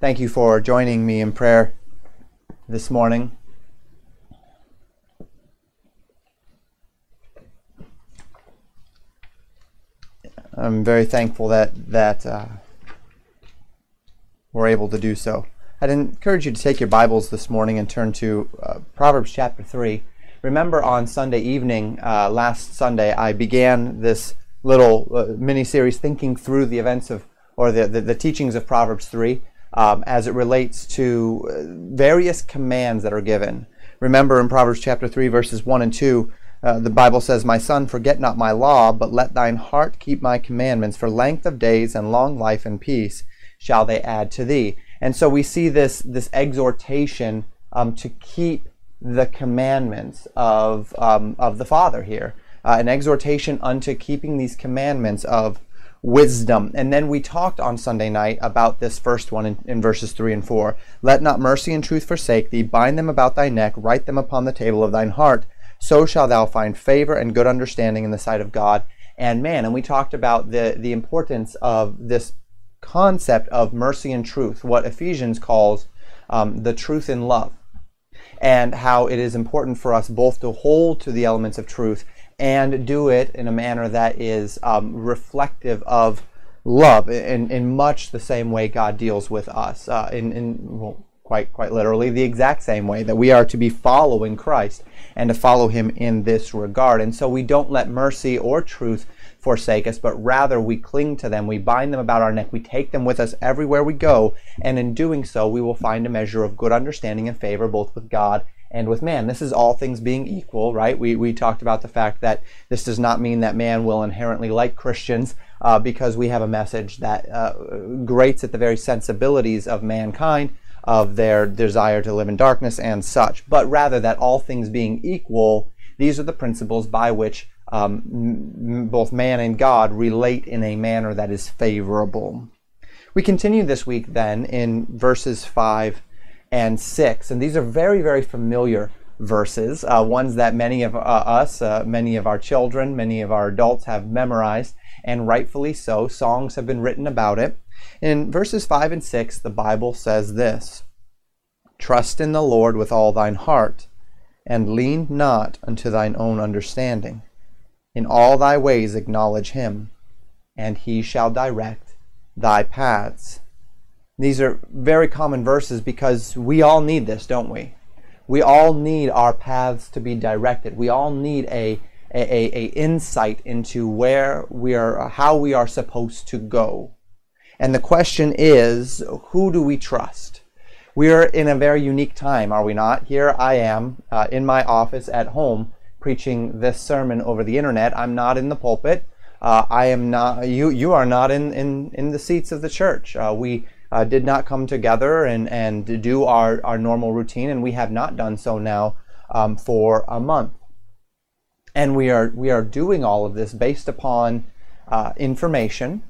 Thank you for joining me in prayer this morning. I'm very thankful that that uh, we're able to do so. I'd encourage you to take your Bibles this morning and turn to uh, Proverbs chapter three. Remember, on Sunday evening, uh, last Sunday, I began this little uh, mini series thinking through the events of or the, the, the teachings of Proverbs three um, as it relates to uh, various commands that are given. Remember in Proverbs chapter 3, verses 1 and 2, uh, the Bible says, My son, forget not my law, but let thine heart keep my commandments. For length of days and long life and peace shall they add to thee. And so we see this, this exhortation um, to keep the commandments of, um, of the Father here. Uh, an exhortation unto keeping these commandments of wisdom. And then we talked on Sunday night about this first one in, in, verses 3 and 4. Let not mercy and truth forsake thee, bind them about thy neck, write them upon the table of thine heart. So shalt thou find favor and good understanding in the sight of God and man. And we talked about the, the importance of this concept of mercy and truth, what Ephesians calls um, the truth in love, and how it is important for us both to hold to the elements of truth and do it in a manner that is um, reflective of love in, in much the same way God deals with us, uh, in, in well, quite, quite literally, the exact same way that we are to be following Christ and to follow Him in this regard. And so we don't let mercy or truth forsake us, but rather we cling to them, we bind them about our neck, we take them with us everywhere we go, and in doing so, we will find a measure of good understanding and favor both with God and with man. This is all things being equal, right? We, we talked about the fact that this does not mean that man will inherently like Christians uh, because we have a message that uh, grates at the very sensibilities of mankind, of their desire to live in darkness and such, but rather that all things being equal, these are the principles by which um, m- both man and God relate in a manner that is favorable. We continue this week then in verses 5 and 6. And these are very, very familiar verses, uh, ones that many of uh, us, uh, many of our children, many of our adults have memorized, and rightfully so. Songs have been written about it. In verses 5 and 6, the Bible says this Trust in the Lord with all thine heart, and lean not unto thine own understanding. In all thy ways acknowledge him, and he shall direct thy paths. These are very common verses because we all need this, don't we? We all need our paths to be directed. We all need a, a, a, insight into where we are, how we are supposed to go. And the question is, who do we trust? We are in a very unique time, are we not? Here I am uh, in my office at home preaching this sermon over the internet. I'm not in the pulpit. Uh, I am not. You you are not in in in the seats of the church. Uh, we uh, did not come together and, and do our, our normal routine, and we have not done so now um, for a month. And we are, we are doing all of this based upon uh, information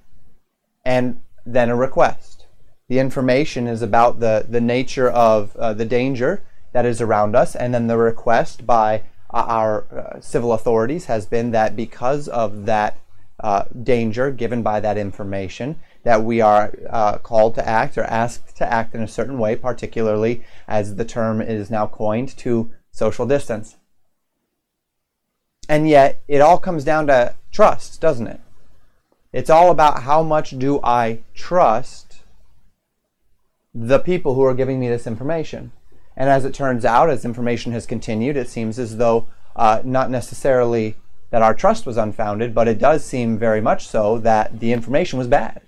and then a request. The information is about the, the nature of uh, the danger that is around us, and then the request by uh, our uh, civil authorities has been that because of that uh, danger given by that information, that we are uh, called to act or asked to act in a certain way, particularly as the term is now coined to social distance. And yet, it all comes down to trust, doesn't it? It's all about how much do I trust the people who are giving me this information. And as it turns out, as information has continued, it seems as though uh, not necessarily that our trust was unfounded, but it does seem very much so that the information was bad.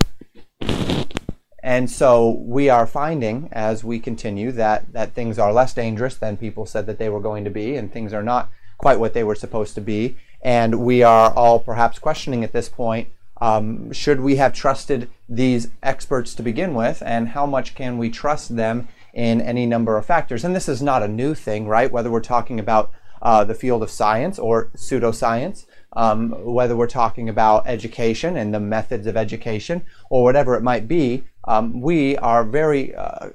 And so we are finding as we continue that, that things are less dangerous than people said that they were going to be, and things are not quite what they were supposed to be. And we are all perhaps questioning at this point um, should we have trusted these experts to begin with, and how much can we trust them in any number of factors? And this is not a new thing, right? Whether we're talking about uh, the field of science or pseudoscience, um, whether we're talking about education and the methods of education or whatever it might be, um, we are very. Uh,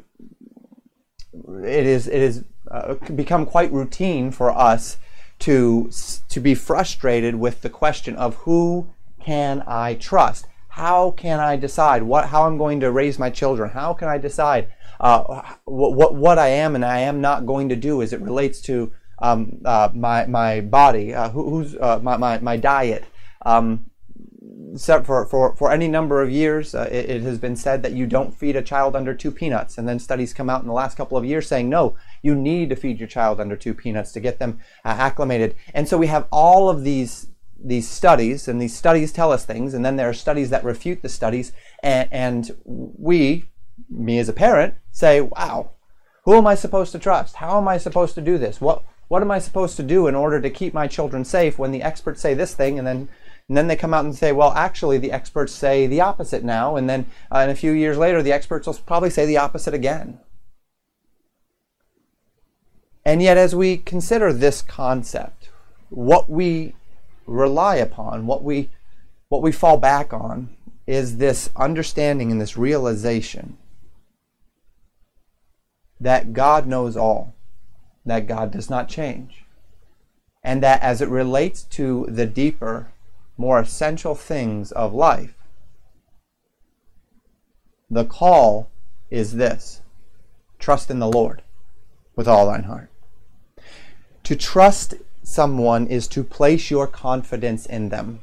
it is it is uh, become quite routine for us to to be frustrated with the question of who can I trust? How can I decide what how I'm going to raise my children? How can I decide uh, what, what I am and I am not going to do as it relates to um, uh, my, my body, uh, who, who's uh, my, my, my diet. Um, for, for, for any number of years, uh, it, it, has been said that you don't feed a child under two peanuts. And then studies come out in the last couple of years saying, no, you need to feed your child under two peanuts to get them uh, acclimated. And so we have all of these these studies, and these studies tell us things, and then there are studies that refute the studies, and, and we, me as a parent, say, wow, who am I supposed to trust? How am I supposed to do this? What what am I supposed to do in order to keep my children safe when the experts say this thing, and then and then they come out and say, well, actually, the experts say the opposite now. And then uh, in a few years later, the experts will probably say the opposite again. And yet, as we consider this concept, what we rely upon, what we, what we fall back on, is this understanding and this realization that God knows all, that God does not change, and that as it relates to the deeper more essential things of life, the call is this trust in the Lord with all thine heart. To trust someone is to place your confidence in them.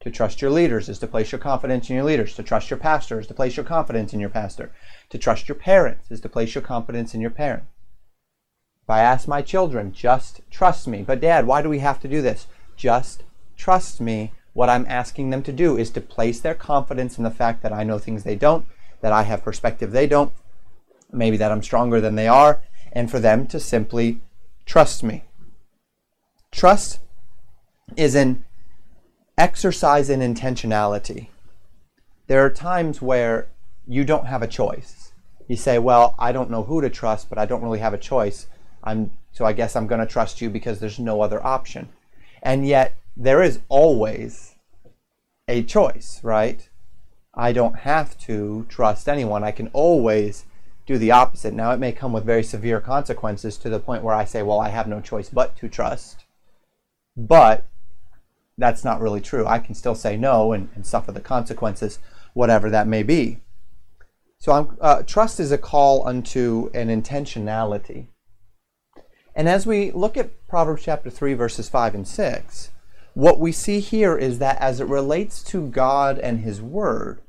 To trust your leaders is to place your confidence in your leaders. To trust your pastor is to place your confidence in your pastor. To trust your parents is to place your confidence in your parent. If I ask my children, just trust me. But, Dad, why do we have to do this? Just trust me, what I'm asking them to do is to place their confidence in the fact that I know things they don't, that I have perspective they don't, maybe that I'm stronger than they are, and for them to simply trust me. Trust is an exercise in intentionality. There are times where you don't have a choice. You say, "Well, I don't know who to trust, but I don't really have a choice. I'm so I guess I'm going to trust you because there's no other option." And yet there is always a choice, right? I don't have to trust anyone. I can always do the opposite. Now, it may come with very severe consequences to the point where I say, well, I have no choice but to trust. But that's not really true. I can still say no and, and suffer the consequences, whatever that may be. So, uh, trust is a call unto an intentionality. And as we look at Proverbs chapter 3, verses 5 and 6, what we see here is that as it relates to God and His Word,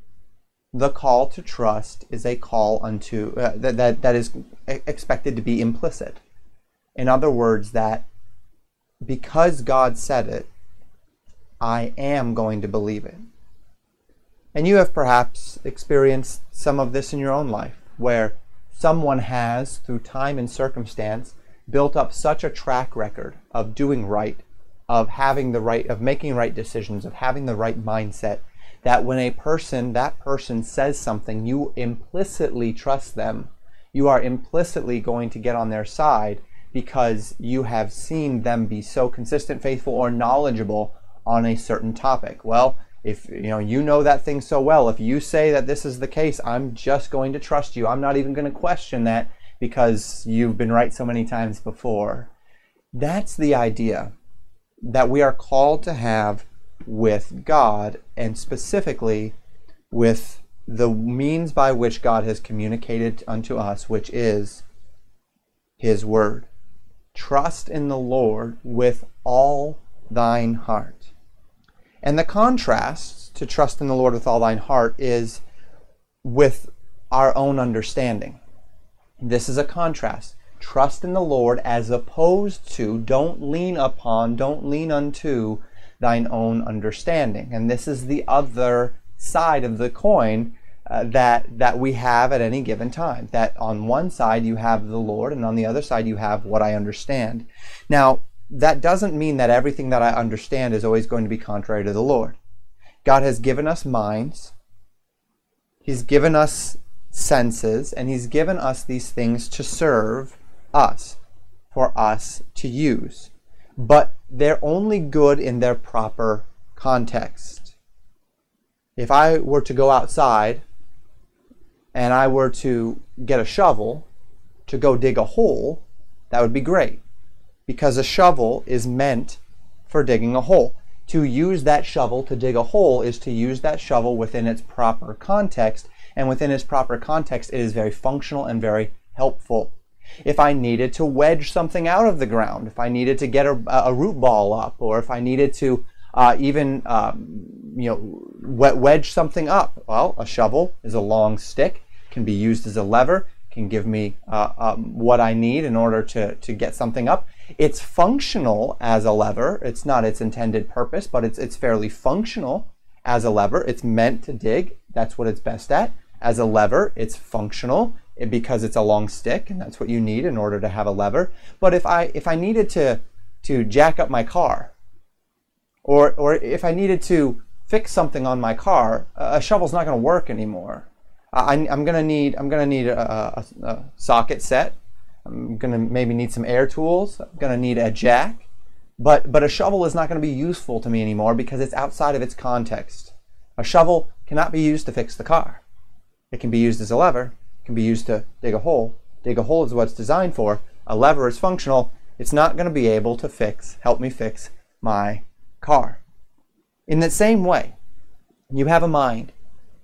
the call to trust is a call unto uh, that, that that is expected to be implicit. In other words, that because God said it, I am going to believe it. And you have perhaps experienced some of this in your own life, where someone has, through time and circumstance, built up such a track record of doing right of having the right, of making right decisions, of having the right mindset, that when a person, that person says something, you implicitly trust them. You are implicitly going to get on their side because you have seen them be so consistent, faithful, or knowledgeable on a certain topic. Well, if you know you know that thing so well, if you say that this is the case, I'm just going to trust you. I'm not even going to question that because you've been right so many times before. That's the idea that we are called to have with God and specifically with the means by which God has communicated unto us, which is His Word. Trust in the Lord with all thine heart. And the contrast to trust in the Lord with all thine heart is with our own understanding. This is a contrast trust in the Lord as opposed to don't lean upon, don't lean unto thine own understanding. And this is the other side of the coin uh, that that we have at any given time. That on one side you have the Lord, and on the other side you have what I understand. Now that doesn't mean that everything that I understand is always going to be contrary to the Lord. God has given us minds. He's given us senses, and He's given us these things to serve us for us to use, but they're only good in their proper context. If I were to go outside and I were to get a shovel to go dig a hole, that would be great because a shovel is meant for digging a hole. To use that shovel to dig a hole is to use that shovel within its proper context And within its proper context, it is very functional and very helpful. If I needed to wedge something out of the ground, if I needed to get a, a root ball up, or if I needed to uh, even um, you know wedge something up, well, a shovel is a long stick, can be used as a lever, can give me uh, um, what I need in order to, to get something up. It's functional as a lever. It's not its intended purpose, but it's, it's fairly functional as a lever. It's meant to dig. That's what it's best at. As a lever, it's functional eh, because it's a long stick, and that's what you need in order to have a lever. But if I if I needed to to jack up my car, or or if I needed to fix something on my car, a shovel's not going to work anymore. I, am gonna need I'm gonna need a, a, a socket set. I'm gonna maybe need some air tools. I'm gonna need a jack, but but a shovel is not gonna be useful to me anymore because it's outside of its context. A shovel cannot be used to fix the car. It can be used as a lever. It can be used to dig a hole. Dig a hole is what it's designed for. A lever is functional. It's not going to be able to fix, help me fix my car. In the same way, you have a mind,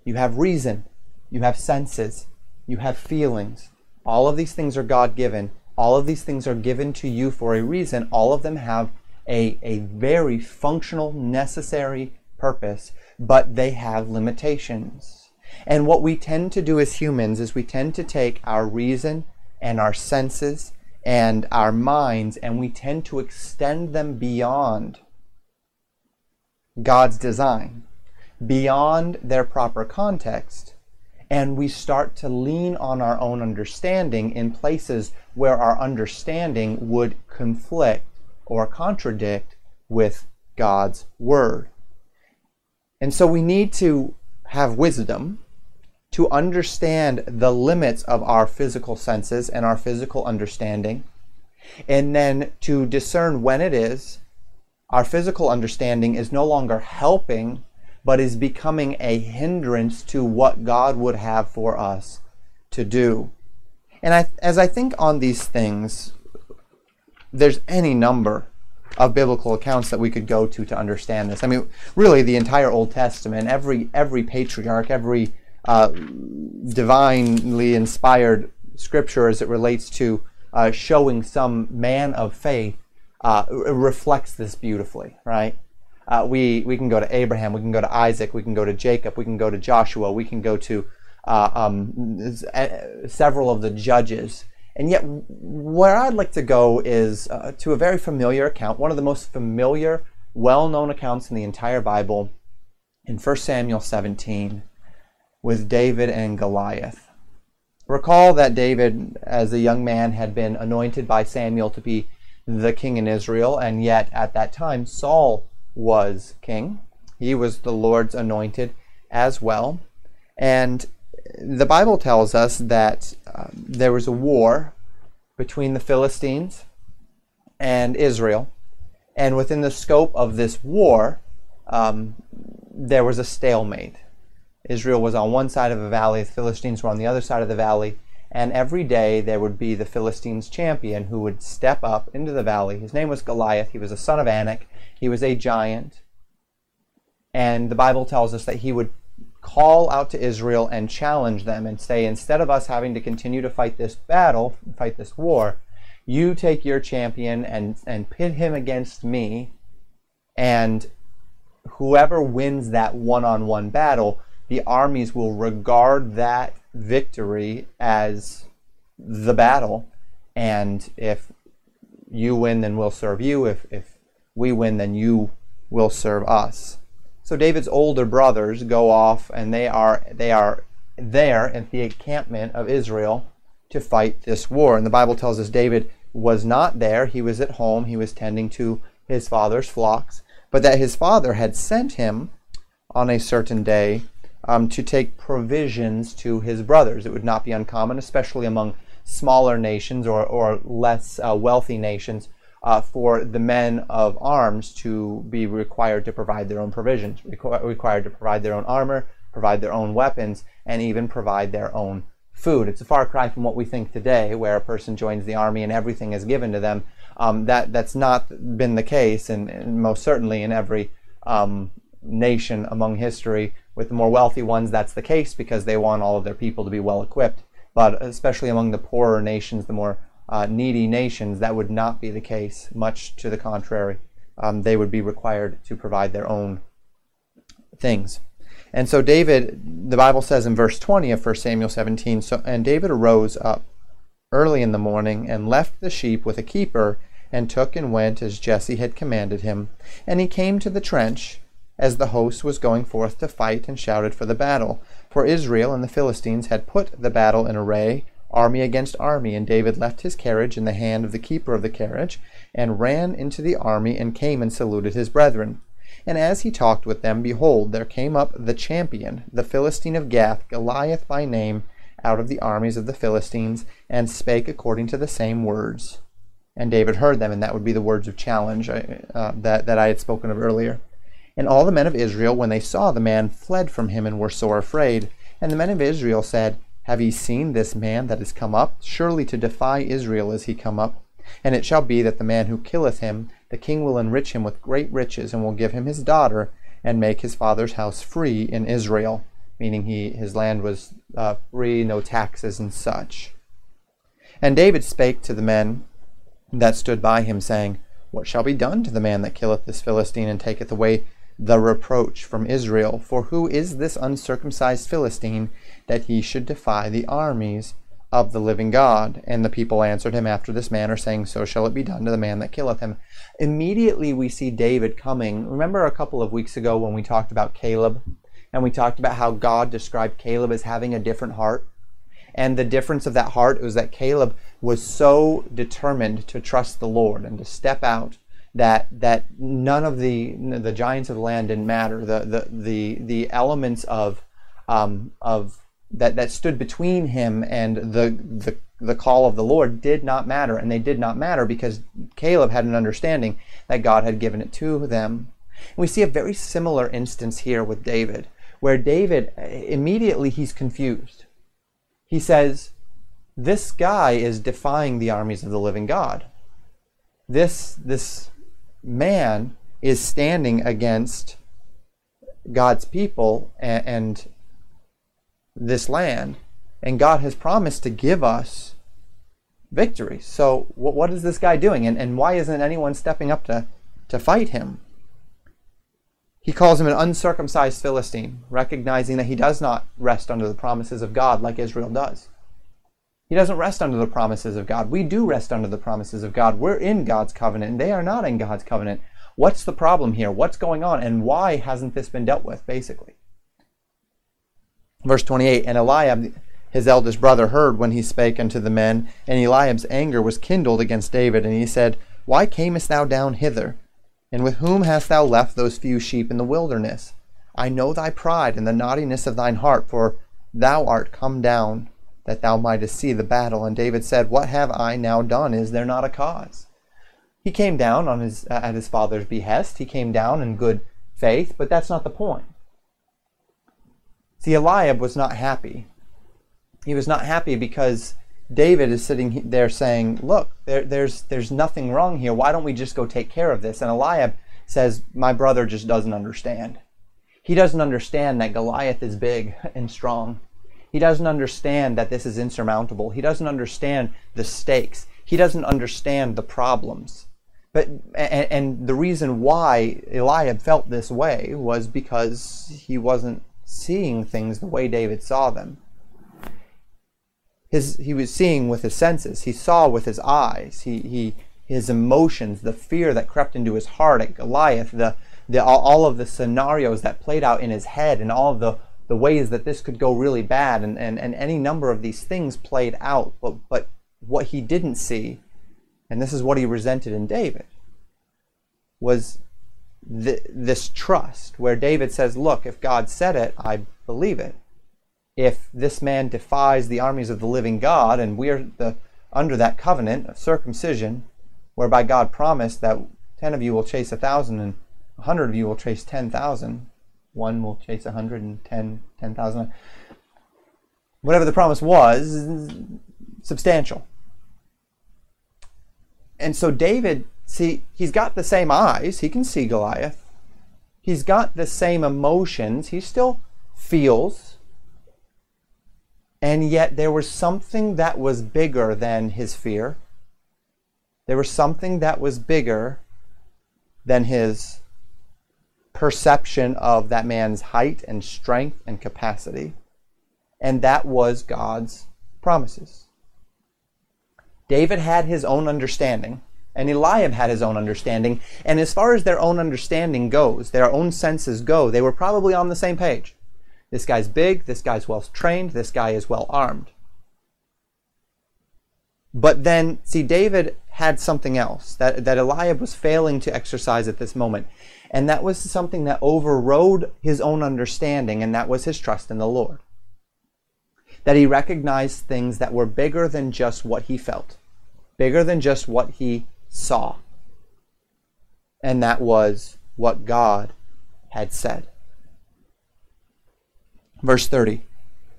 you have reason, you have senses, you have feelings. All of these things are God given. All of these things are given to you for a reason. All of them have a, a very functional, necessary purpose, but they have limitations. And what we tend to do as humans is we tend to take our reason and our senses and our minds and we tend to extend them beyond God's design, beyond their proper context and we start to lean on our own understanding in places where our understanding would conflict or contradict with God's Word. And so we need to have wisdom to understand the limits of our physical senses and our physical understanding, and then to discern when it is our physical understanding is no longer helping but is becoming a hindrance to what God would have for us to do. And I, as I think on these things, there's any number of biblical accounts that we could go to to understand this. I mean, really, the entire Old Testament, every every patriarch, every uh, divinely inspired scripture as it relates to uh, showing some man of faith uh, reflects this beautifully, right? Uh, we, we can go to Abraham, we can go to Isaac, we can go to Jacob, we can go to Joshua, we can go to uh, um, several of the judges. And yet, where I'd like to go is uh, to a very familiar account, one of the most familiar, well known accounts in the entire Bible, in 1 Samuel 17, with David and Goliath. Recall that David, as a young man, had been anointed by Samuel to be the king in Israel, and yet at that time, Saul was king. He was the Lord's anointed as well. And the Bible tells us that um, there was a war between the Philistines and Israel. And within the scope of this war, um, there was a stalemate. Israel was on one side of a valley, the Philistines were on the other side of the valley, and every day there would be the Philistines' champion who would step up into the valley. His name was Goliath. He was a son of Anak. He was a giant. And the Bible tells us that he would call out to Israel and challenge them and say, instead of us having to continue to fight this battle, fight this war, you take your champion and, and pit him against me, and whoever wins that one on one battle, the armies will regard that victory as the battle. And if you win, then we'll serve you. If, if we win, then you will serve us. So David's older brothers go off and they are they are there at the encampment of Israel to fight this war. And the Bible tells us David was not there. He was at home. He was tending to his father's flocks, but that his father had sent him on a certain day um, to take provisions to his brothers. It would not be uncommon, especially among smaller nations or, or less uh, wealthy nations, uh, for the men of arms to be required to provide their own provisions, requ- required to provide their own armor, provide their own weapons, and even provide their own food. It's a far cry from what we think today, where a person joins the army and everything is given to them. Um, that that's not been the case, and, and most certainly in every um, nation among history With the more wealthy ones, that's the case because they want all of their people to be well equipped. But especially among the poorer nations, the more uh, needy nations, that would not be the case. Much to the contrary, um, they would be required to provide their own things. And so David, the Bible says in verse 20 of 1 Samuel 17, so and David arose up early in the morning and left the sheep with a keeper and took and went as Jesse had commanded him. And he came to the trench as the host was going forth to fight and shouted for the battle. For Israel and the Philistines had put the battle in array, army against army, and David left his carriage in the hand of the keeper of the carriage, and ran into the army, and came and saluted his brethren. And as he talked with them, behold, there came up the champion, the Philistine of Gath, Goliath by name, out of the armies of the Philistines, and spake according to the same words. And David heard them, and that would be the words of challenge uh, that, that I had spoken of earlier. And all the men of Israel, when they saw the man, fled from him and were sore afraid. And the men of Israel said, Have ye seen this man that is come up? Surely to defy Israel is he come up. And it shall be that the man who killeth him, the king will enrich him with great riches, and will give him his daughter, and make his father's house free in Israel. Meaning he his land was uh, free, no taxes and such. And David spake to the men that stood by him, saying, What shall be done to the man that killeth this Philistine and taketh away the reproach from Israel. For who is this uncircumcised Philistine that he should defy the armies of the living God? And the people answered him after this manner, saying, So shall it be done to the man that killeth him. Immediately we see David coming. Remember a couple of weeks ago when we talked about Caleb? And we talked about how God described Caleb as having a different heart. And the difference of that heart was that Caleb was so determined to trust the Lord and to step out that that none of the the giants of the land didn't matter. The the the the elements of um, of that that stood between him and the the the call of the Lord did not matter, and they did not matter because Caleb had an understanding that God had given it to them. And we see a very similar instance here with David, where David immediately he's confused. He says, "This guy is defying the armies of the living God. This this man is standing against God's people and, and this land, and God has promised to give us victory. So, what, is this guy doing, and, and why isn't anyone stepping up to, to fight him? He calls him an uncircumcised Philistine, recognizing that he does not rest under the promises of God like Israel does. He doesn't rest under the promises of God. We do rest under the promises of God. We're in God's covenant, and they are not in God's covenant. What's the problem here? What's going on? And why hasn't this been dealt with, basically? Verse 28 And Eliab, his eldest brother, heard when he spake unto the men, and Eliab's anger was kindled against David, and he said, Why camest thou down hither? And with whom hast thou left those few sheep in the wilderness? I know thy pride and the naughtiness of thine heart, for thou art come down that thou mightest see the battle. And David said, What have I now done? Is there not a cause? He came down on his, uh, at his father's behest. He came down in good faith, but that's not the point. See, Eliab was not happy. He was not happy because David is sitting there saying, Look, there, there's, there's nothing wrong here. Why don't we just go take care of this? And Eliab says, My brother just doesn't understand. He doesn't understand that Goliath is big and strong. He doesn't understand that this is insurmountable. He doesn't understand the stakes. He doesn't understand the problems. But and, and the reason why Eliab felt this way was because he wasn't seeing things the way David saw them. His, he was seeing with his senses. He saw with his eyes. He, he, his emotions, the fear that crept into his heart at Goliath, the, the, all of the scenarios that played out in his head, and all of the the ways that this could go really bad and, and, and any number of these things played out but but what he didn't see and this is what he resented in david was th- this trust where david says look if god said it i believe it. If this man defies the armies of the living god and we're the under that covenant of circumcision whereby god promised that 10 of you will chase a thousand and 100 of you will chase 10,000 one will chase a hundred and ten, ten thousand. Whatever the promise was, substantial. And so David, see, he's got the same eyes. He can see Goliath. He's got the same emotions. He still feels, and yet there was something that was bigger than his fear. There was something that was bigger than his perception of that man's height and strength and capacity. And that was God's promises. David had his own understanding, and Eliab had his own understanding. And as far as their own understanding goes, their own senses go, they were probably on the same page. This guy's big, this guy's well trained, this guy is well armed. But then, see, David had something else that, that Eliab was failing to exercise at this moment. And that was something that overrode his own understanding, and that was his trust in the Lord. That he recognized things that were bigger than just what he felt, bigger than just what he saw. And that was what God had said. Verse 30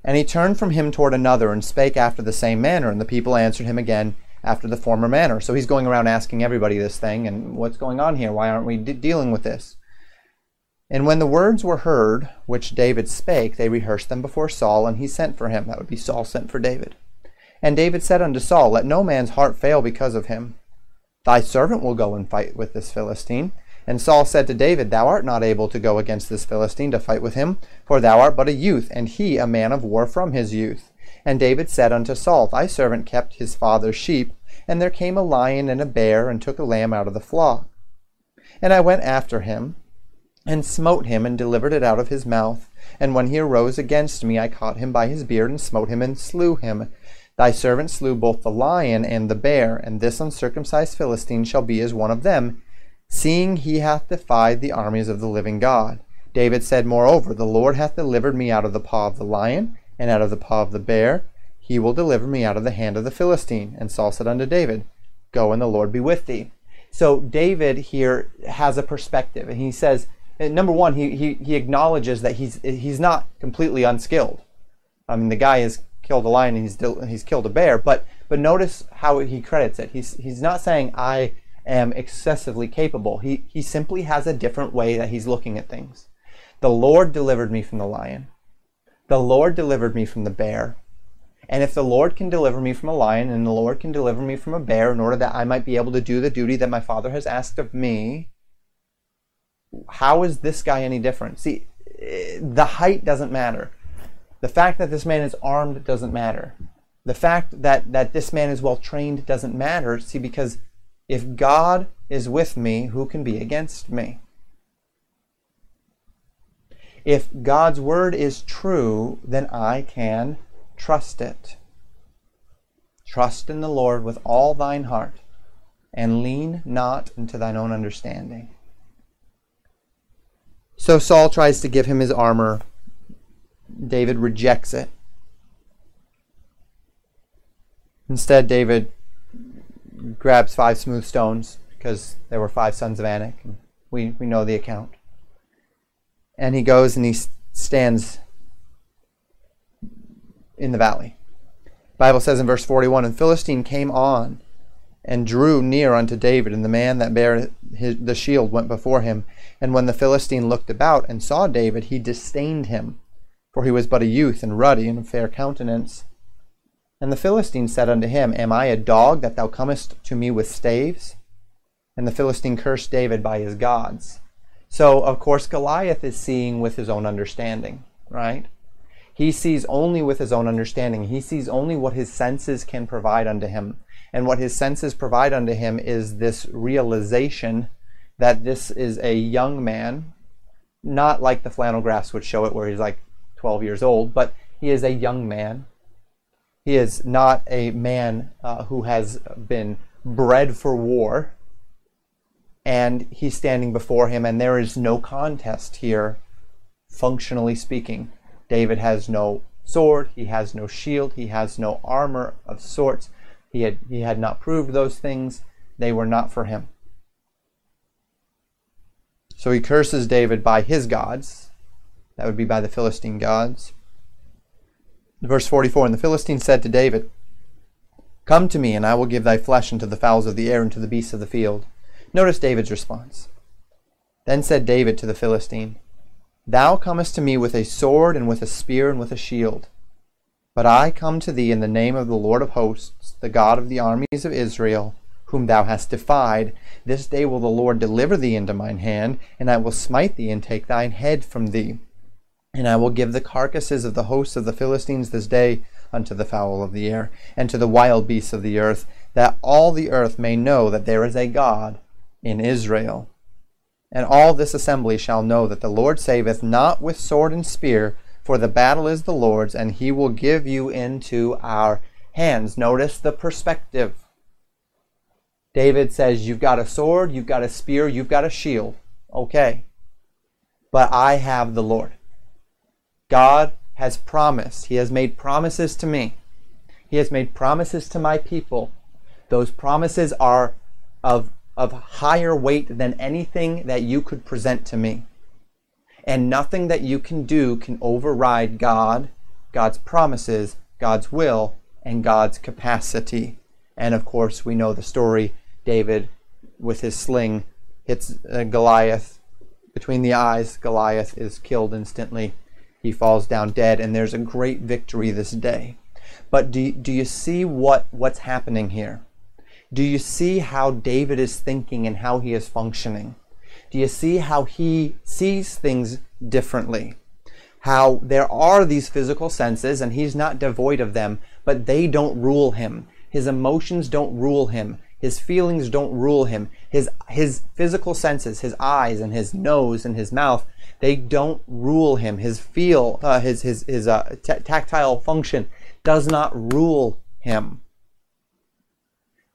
And he turned from him toward another and spake after the same manner, and the people answered him again after the former manner. So he's going around asking everybody this thing, and what's going on here? Why aren't we de- dealing with this? And when the words were heard, which David spake, they rehearsed them before Saul, and he sent for him. That would be Saul sent for David. And David said unto Saul, Let no man's heart fail because of him. Thy servant will go and fight with this Philistine. And Saul said to David, Thou art not able to go against this Philistine to fight with him, for thou art but a youth, and he a man of war from his youth. And David said unto Saul, Thy servant kept his father's sheep, and there came a lion and a bear, and took a lamb out of the flock. And I went after him, and smote him, and delivered it out of his mouth. And when he arose against me, I caught him by his beard, and smote him, and slew him. Thy servant slew both the lion and the bear, and this uncircumcised Philistine shall be as one of them, seeing he hath defied the armies of the living God. David said, Moreover, the Lord hath delivered me out of the paw of the lion, and out of the paw of the bear, he will deliver me out of the hand of the Philistine. And Saul said unto David, Go and the Lord be with thee. So David here has a perspective, and he says, number one, he, he, he acknowledges that he's he's not completely unskilled. I mean, the guy has killed a lion and he's he's killed a bear, but but notice how he credits it. He's he's not saying I am excessively capable. He he simply has a different way that he's looking at things. The Lord delivered me from the lion. The Lord delivered me from the bear. And if the Lord can deliver me from a lion and the Lord can deliver me from a bear in order that I might be able to do the duty that my Father has asked of me, how is this guy any different? See, the height doesn't matter. The fact that this man is armed doesn't matter. The fact that, that this man is well trained doesn't matter. See, because if God is with me, who can be against me? If God's word is true, then I can trust it. Trust in the Lord with all thine heart, and lean not into thine own understanding. So Saul tries to give him his armor. David rejects it. Instead, David grabs five smooth stones because there were five sons of Anak. We, we know the account and he goes and he stands in the valley. The Bible says in verse 41 And Philistine came on and drew near unto David, and the man that bare his, the shield went before him. And when the Philistine looked about and saw David, he disdained him, for he was but a youth and ruddy and of fair countenance. And the Philistine said unto him, Am I a dog that thou comest to me with staves? And the Philistine cursed David by his gods. So, of course, Goliath is seeing with his own understanding, right? He sees only with his own understanding. He sees only what his senses can provide unto him. And what his senses provide unto him is this realization that this is a young man, not like the flannel graphs would show it, where he's like 12 years old, but he is a young man. He is not a man uh, who has been bred for war, and he's standing before him, and there is no contest here, functionally speaking. David has no sword, he has no shield, he has no armor of sorts. He had, he had not proved those things, they were not for him. So he curses David by his gods. That would be by the Philistine gods. Verse 44 And the Philistine said to David, Come to me, and I will give thy flesh unto the fowls of the air and to the beasts of the field. Notice David's response. Then said David to the Philistine, Thou comest to me with a sword and with a spear and with a shield. But I come to thee in the name of the Lord of hosts, the God of the armies of Israel, whom thou hast defied. This day will the Lord deliver thee into mine hand, and I will smite thee and take thine head from thee. And I will give the carcasses of the hosts of the Philistines this day unto the fowl of the air, and to the wild beasts of the earth, that all the earth may know that there is a God in Israel. And all this assembly shall know that the Lord saveth not with sword and spear, for the battle is the Lord's, and he will give you into our hands. Notice the perspective. David says, You've got a sword, you've got a spear, you've got a shield. Okay. But I have the Lord. God has promised. He has made promises to me. He has made promises to my people. Those promises are of of higher weight than anything that you could present to me. And nothing that you can do can override God, God's promises, God's will, and God's capacity. And of course, we know the story David, with his sling, hits uh, Goliath between the eyes. Goliath is killed instantly. He falls down dead, and there's a great victory this day. But do, do you see what, what's happening here? Do you see how David is thinking and how he is functioning? Do you see how he sees things differently? How there are these physical senses and he's not devoid of them, but they don't rule him. His emotions don't rule him. His feelings don't rule him. His, his physical senses, his eyes and his nose and his mouth, they don't rule him. His feel, uh, his, his, his uh, tactile function does not rule him.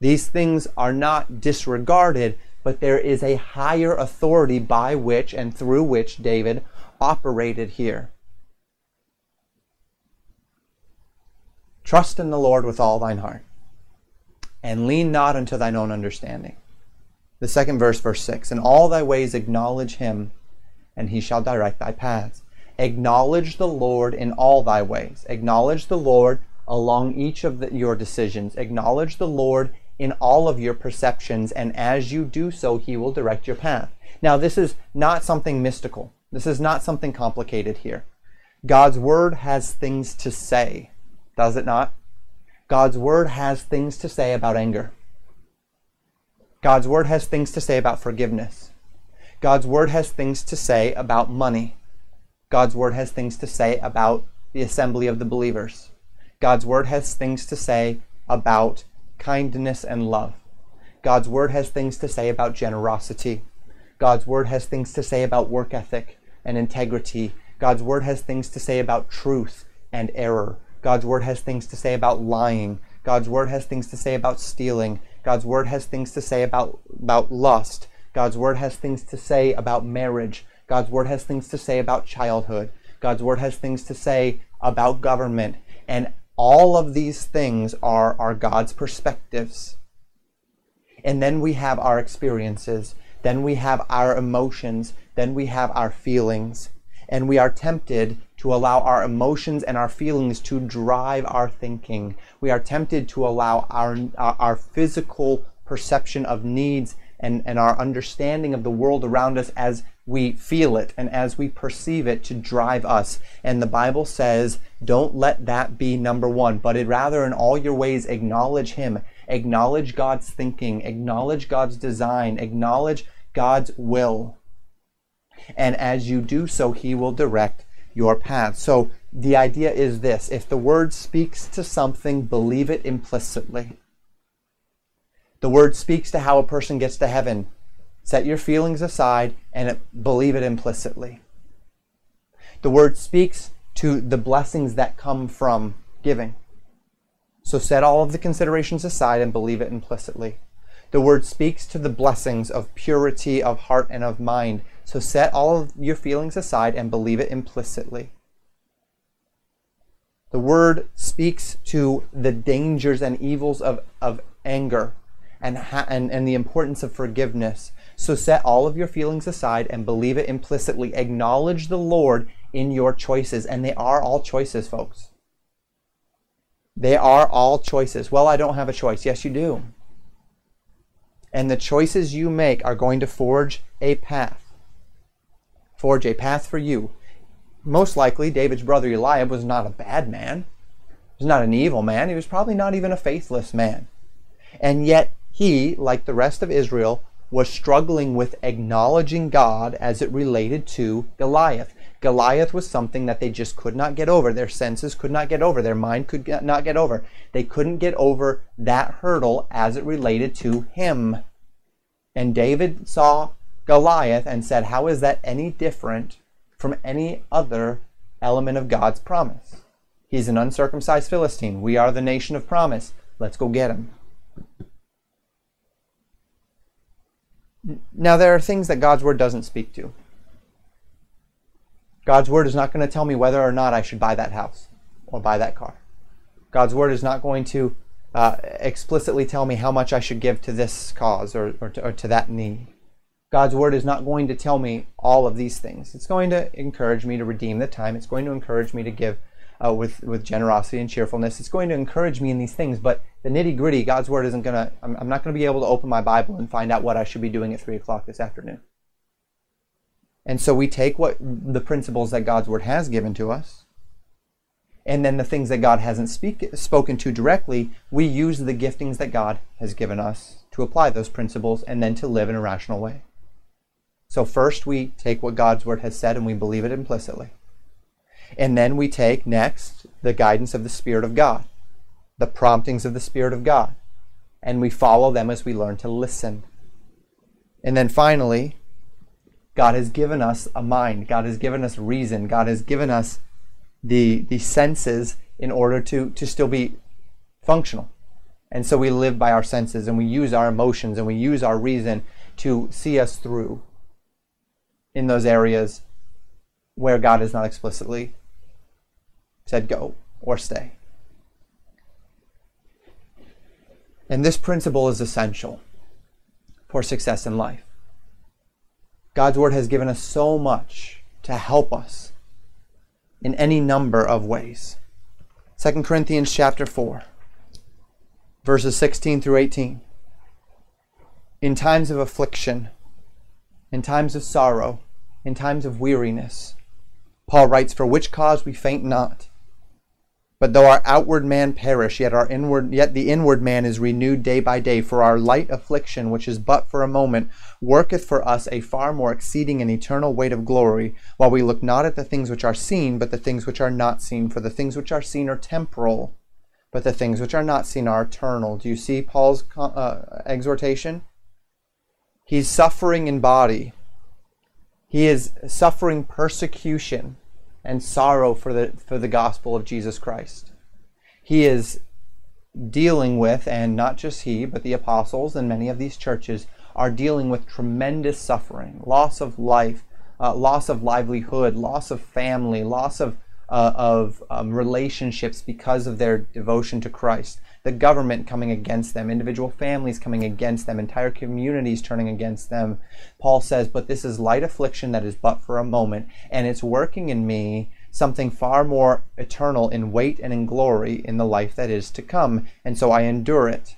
These things are not disregarded, but there is a higher authority by which and through which David operated here. Trust in the Lord with all thine heart, and lean not unto thine own understanding. The second verse, verse 6 In all thy ways acknowledge him, and he shall direct thy paths. Acknowledge the Lord in all thy ways. Acknowledge the Lord along each of the, your decisions. Acknowledge the Lord in all of your perceptions, and as you do so, He will direct your path. Now, this is not something mystical. This is not something complicated here. God's Word has things to say, does it not? God's Word has things to say about anger. God's Word has things to say about forgiveness. God's Word has things to say about money. God's Word has things to say about the assembly of the believers. God's Word has things to say about kindness, and love. God's Word has things to say about generosity. God's Word has things to say about work ethic and integrity. God's Word has things to say about truth and error. God's Word has things to say about lying. God's Word has things to say about stealing. God's Word has things to say about, about lust. God's Word has things to say about marriage. God's Word has things to say about childhood. God's Word has things to say about government. And all of these things are, are God's perspectives. And then we have our experiences, then we have our emotions, then we have our feelings. And we are tempted to allow our emotions and our feelings to drive our thinking. We are tempted to allow our, our, physical perception of needs and, and our understanding of the world around us as we feel it and as we perceive it to drive us. And the Bible says, don't let that be number one, but rather in all your ways acknowledge Him, acknowledge God's thinking, acknowledge God's design, acknowledge God's will. And as you do so, He will direct your path. So the idea is this if the Word speaks to something, believe it implicitly. The Word speaks to how a person gets to heaven Set your feelings aside and believe it implicitly. The word speaks to the blessings that come from giving. So set all of the considerations aside and believe it implicitly. The word speaks to the blessings of purity of heart and of mind. So set all of your feelings aside and believe it implicitly. The word speaks to the dangers and evils of, of anger and, ha- and, and the importance of forgiveness. So set all of your feelings aside and believe it implicitly. Acknowledge the Lord in your choices. And they are all choices, folks. They are all choices. Well, I don't have a choice. Yes, you do. And the choices you make are going to forge a path. Forge a path for you. most likely David's brother Eliab was not a bad man. He was not an evil man. He was probably not even a faithless man. And yet he, like the rest of Israel, was struggling with acknowledging God as it related to Goliath. Goliath was something that they just could not get over. Their senses could not get over. Their mind could not get over. They couldn't get over that hurdle as it related to him. And David saw Goliath and said, How is that any different from any other element of God's promise? He's an uncircumcised Philistine. We are the nation of promise. Let's go get him. Now, there are things that God's word doesn't speak to. God's word is not going to tell me whether or not I should buy that house or buy that car. God's word is not going to uh, explicitly tell me how much I should give to this cause or, or, to, or to that need. God's word is not going to tell me all of these things. It's going to encourage me to redeem the time. It's going to encourage me to give uh, with with generosity and cheerfulness. It's going to encourage me in these things, but the nitty gritty, God's word isn't going to. I'm, I'm not going to be able to open my Bible and find out what I should be doing at three o'clock this afternoon. And so we take what the principles that God's word has given to us, and then the things that God hasn't speak, spoken to directly, we use the giftings that God has given us to apply those principles and then to live in a rational way. So first we take what God's word has said and we believe it implicitly. And then we take next the guidance of the Spirit of God, the promptings of the Spirit of God, and we follow them as we learn to listen. And then finally, God has given us a mind, God has given us reason, God has given us the, the senses in order to, to still be functional. And so we live by our senses and we use our emotions and we use our reason to see us through in those areas where God has not explicitly said go or stay. And this principle is essential for success in life. God's Word has given us so much to help us in any number of ways. 2 Corinthians chapter 4, verses 16 through 18. In times of affliction, in times of sorrow, in times of weariness, Paul writes, For which cause we faint not but though our outward man perish, yet our inward yet the inward man is renewed day by day, for our light affliction, which is but for a moment, worketh for us a far more exceeding and eternal weight of glory, while we look not at the things which are seen, but the things which are not seen. For the things which are seen are temporal, but the things which are not seen are eternal. Do you see Paul's uh, exhortation? He's suffering in body. He is suffering persecution and sorrow for the, for the gospel of Jesus Christ. He is dealing with, and not just he, but the apostles and many of these churches are dealing with tremendous suffering, loss of life, uh, loss of livelihood, loss of family, loss of, uh, of um, relationships because of their devotion to Christ the government coming against them, individual families coming against them, entire communities turning against them. Paul says, But this is light affliction that is but for a moment, and it's working in me something far more eternal in weight and in glory in the life that is to come. And so I endure it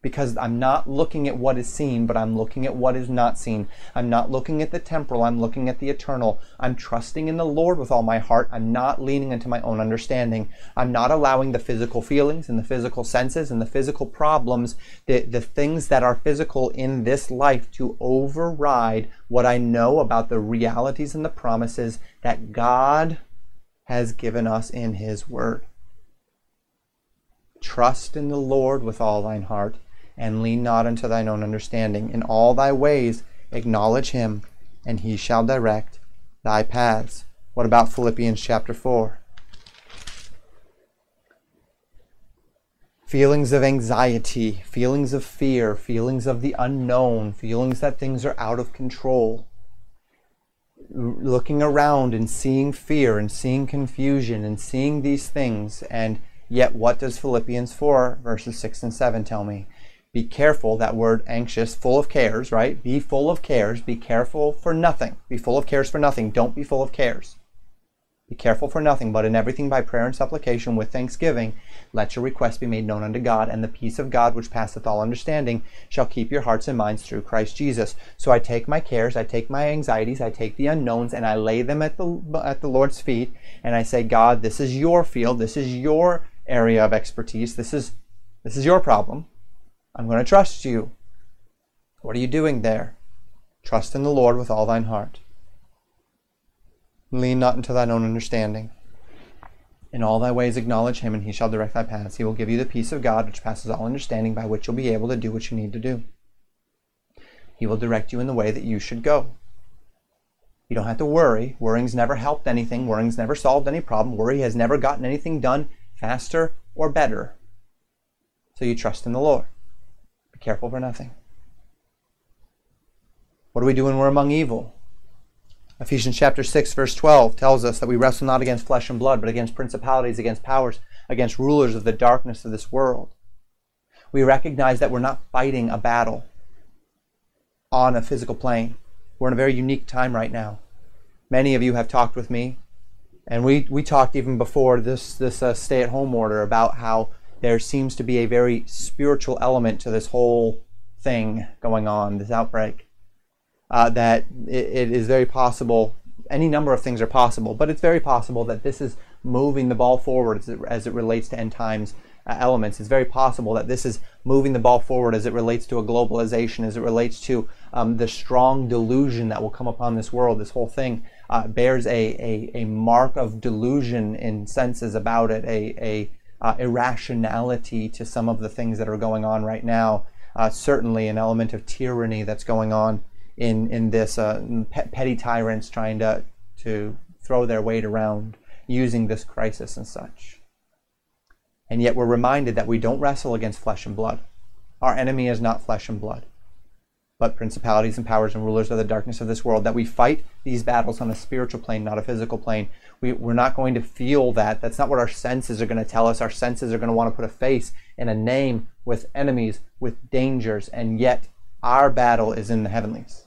because I'm not looking at what is seen, but I'm looking at what is not seen. I'm not looking at the temporal, I'm looking at the eternal. I'm trusting in the Lord with all my heart. I'm not leaning into my own understanding. I'm not allowing the physical feelings and the physical senses and the physical problems, the, the things that are physical in this life to override what I know about the realities and the promises that God has given us in His Word. Trust in the Lord with all thine heart and lean not unto thine own understanding. In all thy ways acknowledge him, and he shall direct thy paths. What about Philippians chapter 4? Feelings of anxiety, feelings of fear, feelings of the unknown, feelings that things are out of control. Looking around and seeing fear and seeing confusion and seeing these things, and yet what does Philippians 4, verses 6 and 7 tell me? Be careful that word anxious full of cares right? Be full of cares. Be careful for nothing. Be full of cares for nothing. Don't be full of cares. Be careful for nothing, but in everything by prayer and supplication with thanksgiving, let your requests be made known unto God, and the peace of God, which passeth all understanding, shall keep your hearts and minds through Christ Jesus. So I take my cares, I take my anxieties, I take the unknowns, and I lay them at the at the Lord's feet, and I say, God, this is your field, this is your area of expertise, this is this is your problem. I'm going to trust you. What are you doing there? Trust in the Lord with all thine heart. Lean not into thine own understanding. In all thy ways acknowledge him, and he shall direct thy paths. He will give you the peace of God, which passes all understanding, by which you'll be able to do what you need to do. He will direct you in the way that you should go. You don't have to worry. Worrying's never helped anything. Worrying's never solved any problem. Worry has never gotten anything done faster or better. So you trust in the Lord. Be careful for nothing. What do we do when we're among evil? Ephesians chapter 6 verse 12 tells us that we wrestle not against flesh and blood, but against principalities, against powers, against rulers of the darkness of this world. We recognize that we're not fighting a battle on a physical plane. We're in a very unique time right now. Many of you have talked with me, and we, we talked even before this, this uh, stay at home order about how there seems to be a very spiritual element to this whole thing going on, this outbreak uh, that it, it is very possible. Any number of things are possible, but it's very possible that this is moving the ball forward as it, as it relates to end times uh, elements. It's very possible that this is moving the ball forward as it relates to a globalization, as it relates to um, the strong delusion that will come upon this world. This whole thing uh, bears a, a, a, mark of delusion in senses about it, a, a uh, irrationality to some of the things that are going on right now. Uh, certainly, an element of tyranny that's going on in in this uh, petty tyrants trying to to throw their weight around using this crisis and such. And yet we're reminded that we don't wrestle against flesh and blood. Our enemy is not flesh and blood, but principalities and powers and rulers of the darkness of this world. That we fight these battles on a spiritual plane, not a physical plane. We, we're not going to feel that. That's not what our senses are going to tell us. Our senses are going to want to put a face and a name with enemies, with dangers, and yet our battle is in the heavenlies.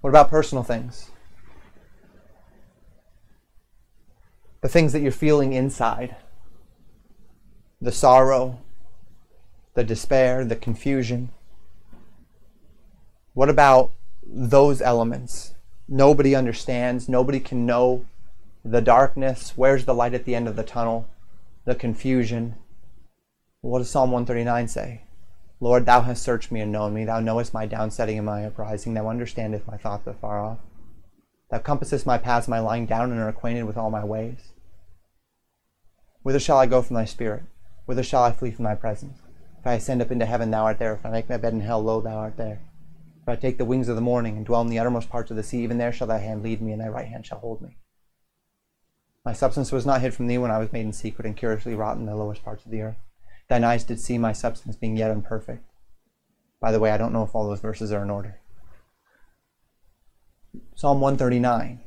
What about personal things? The things that you're feeling inside the sorrow, the despair, the confusion. What about those elements? Nobody understands, nobody can know the darkness. Where's the light at the end of the tunnel? The confusion. What does Psalm 139 say? Lord, thou hast searched me and known me. Thou knowest my downsetting and my uprising. Thou understandest my thoughts afar off. Thou compassest my paths, my lying down, and are acquainted with all my ways. Whither shall I go from thy spirit? Whither shall I flee from thy presence? If I ascend up into heaven, thou art there. If I make my bed in hell, lo, thou art there. If I take the wings of the morning and dwell in the uttermost parts of the sea, even there shall thy hand lead me, and thy right hand shall hold me. My substance was not hid from thee when I was made in secret and curiously wrought in the lowest parts of the earth. Thine eyes did see my substance being yet imperfect. By the way, I don't know if all those verses are in order. Psalm 139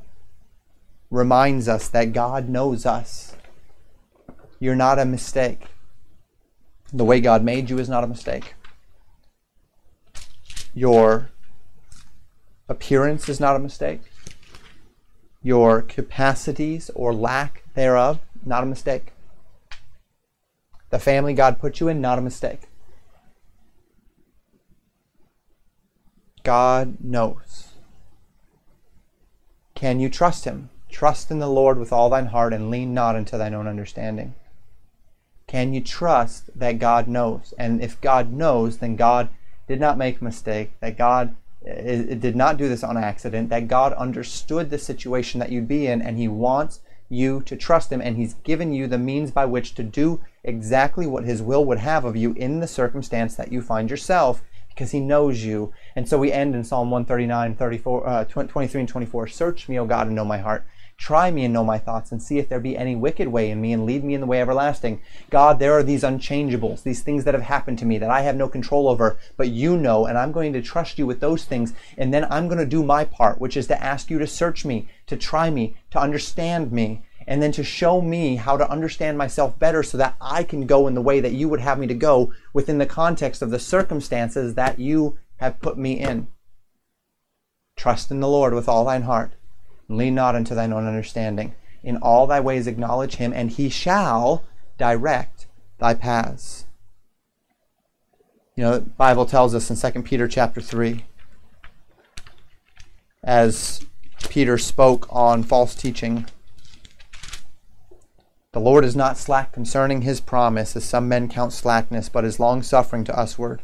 reminds us that God knows us. You're not a mistake. The way God made you is not a mistake. Your appearance is not a mistake. Your capacities or lack thereof, not a mistake. The family God put you in, not a mistake. God knows. Can you trust Him? Trust in the Lord with all thine heart and lean not into thine own understanding. Can you trust that God knows? And if God knows, then God did not make a mistake, that God eh, did not do this on accident, that God understood the situation that you'd be in, and He wants you to trust Him, and He's given you the means by which to do exactly what His will would have of you in the circumstance that you find yourself because He knows you. And so we end in Psalm 139, 34, uh, 23, and 24 Search me, O God, and know my heart. Try me and know my thoughts, and see if there be any wicked way in me, and lead me in the way everlasting. God, there are these unchangeables, these things that have happened to me that I have no control over, but you know, and I'm going to trust you with those things. And then I'm going to do my part, which is to ask you to search me, to try me, to understand me, and then to show me how to understand myself better so that I can go in the way that you would have me to go within the context of the circumstances that you have put me in. Trust in the Lord with all thine heart, lean not unto thine own understanding. In all thy ways acknowledge him, and he shall direct thy paths. You know, the Bible tells us in 2 Peter chapter 3, as Peter spoke on false teaching, the Lord is not slack concerning his promise, as some men count slackness, but is longsuffering to usward,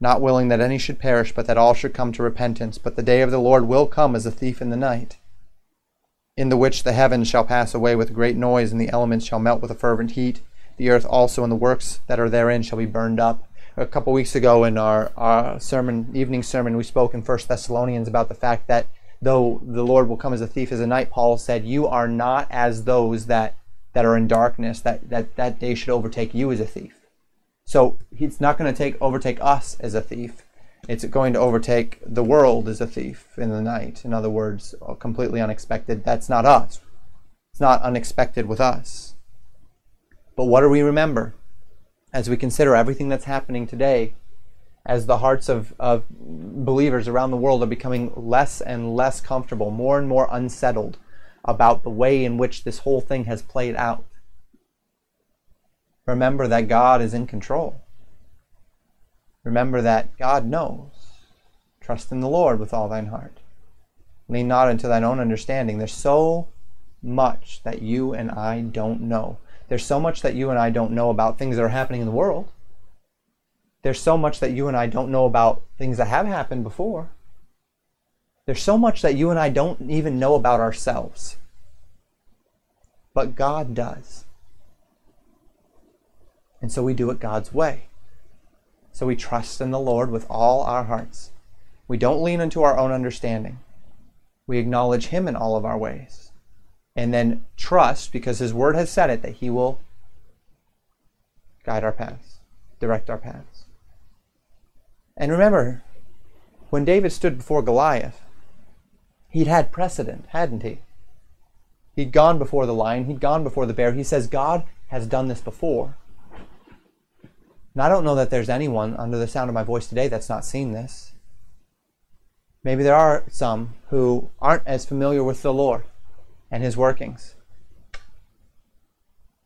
not willing that any should perish, but that all should come to repentance. But the day of the Lord will come as a thief in the night, in the which the heavens shall pass away with a great noise, and the elements shall melt with a fervent heat. The earth also and the works that are therein shall be burned up. A couple weeks ago in our, our sermon, evening sermon, we spoke in First Thessalonians about the fact that though the Lord will come as a thief as a night, Paul said, You are not as those that, that are in darkness, that, that that day should overtake you as a thief. So it's not going to take overtake us as a thief. It's going to overtake the world as a thief in the night. In other words, uh, completely unexpected. That's not us. It's not unexpected with us. But what do we remember as we consider everything that's happening today as the hearts of, of believers around the world are becoming less and less comfortable, more and more unsettled about the way in which this whole thing has played out. Remember that God is in control. Remember that God knows. Trust in the Lord with all thine heart. Lean not into thine own understanding. There's so much that you and I don't know. There's so much that you and I don't know about things that are happening in the world there's so much that you and I don't know about things that have happened before. There's so much that you and I don't even know about ourselves. But God does. And so we do it God's way. So we trust in the Lord with all our hearts. We don't lean into our own understanding. We acknowledge Him in all of our ways. And then trust, because His Word has said it, that He will guide our paths, direct our paths. And remember, when David stood before Goliath, he'd had precedent, hadn't he? He'd gone before the lion, he'd gone before the bear. He says, God has done this before. And I don't know that there's anyone under the sound of my voice today that's not seen this. Maybe there are some who aren't as familiar with the Lord and his workings.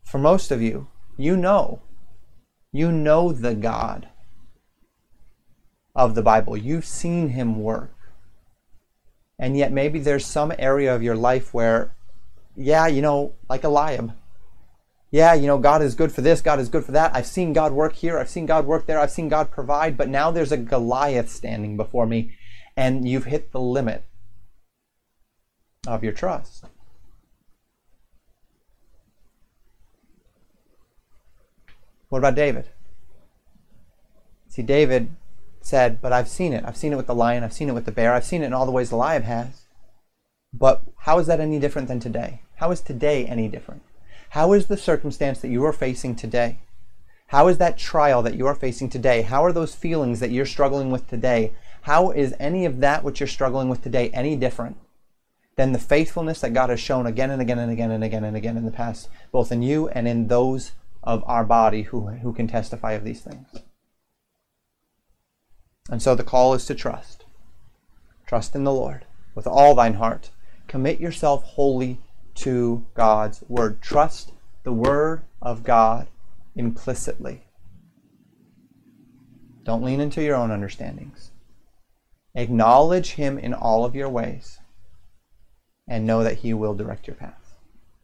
For most of you, you know. You know the God of the Bible. You've seen him work. And yet maybe there's some area of your life where, yeah, you know, like Eliab. Yeah, you know, God is good for this, God is good for that. I've seen God work here, I've seen God work there, I've seen God provide, but now there's a Goliath standing before me, and you've hit the limit of your trust. What about David? See, David said, But I've seen it. I've seen it with the lion. I've seen it with the bear. I've seen it in all the ways the lion has. But how is that any different than today? How is today any different? How is the circumstance that you are facing today? How is that trial that you are facing today? How are those feelings that you're struggling with today? How is any of that which you're struggling with today any different than the faithfulness that God has shown again and again and again and again and again in the past, both in you and in those of our body who, who can testify of these things? And so the call is to trust. Trust in the Lord with all thine heart. Commit yourself wholly to God's word. Trust the word of God implicitly. Don't lean into your own understandings. Acknowledge Him in all of your ways and know that He will direct your path.